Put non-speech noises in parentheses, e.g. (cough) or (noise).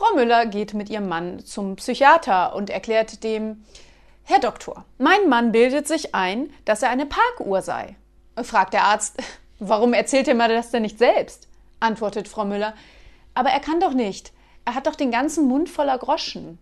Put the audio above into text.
Frau Müller geht mit ihrem Mann zum Psychiater und erklärt dem, Herr Doktor, mein Mann bildet sich ein, dass er eine Parkuhr sei. Fragt der Arzt, (laughs) warum erzählt er mir das denn nicht selbst? Antwortet Frau Müller, aber er kann doch nicht. Er hat doch den ganzen Mund voller Groschen.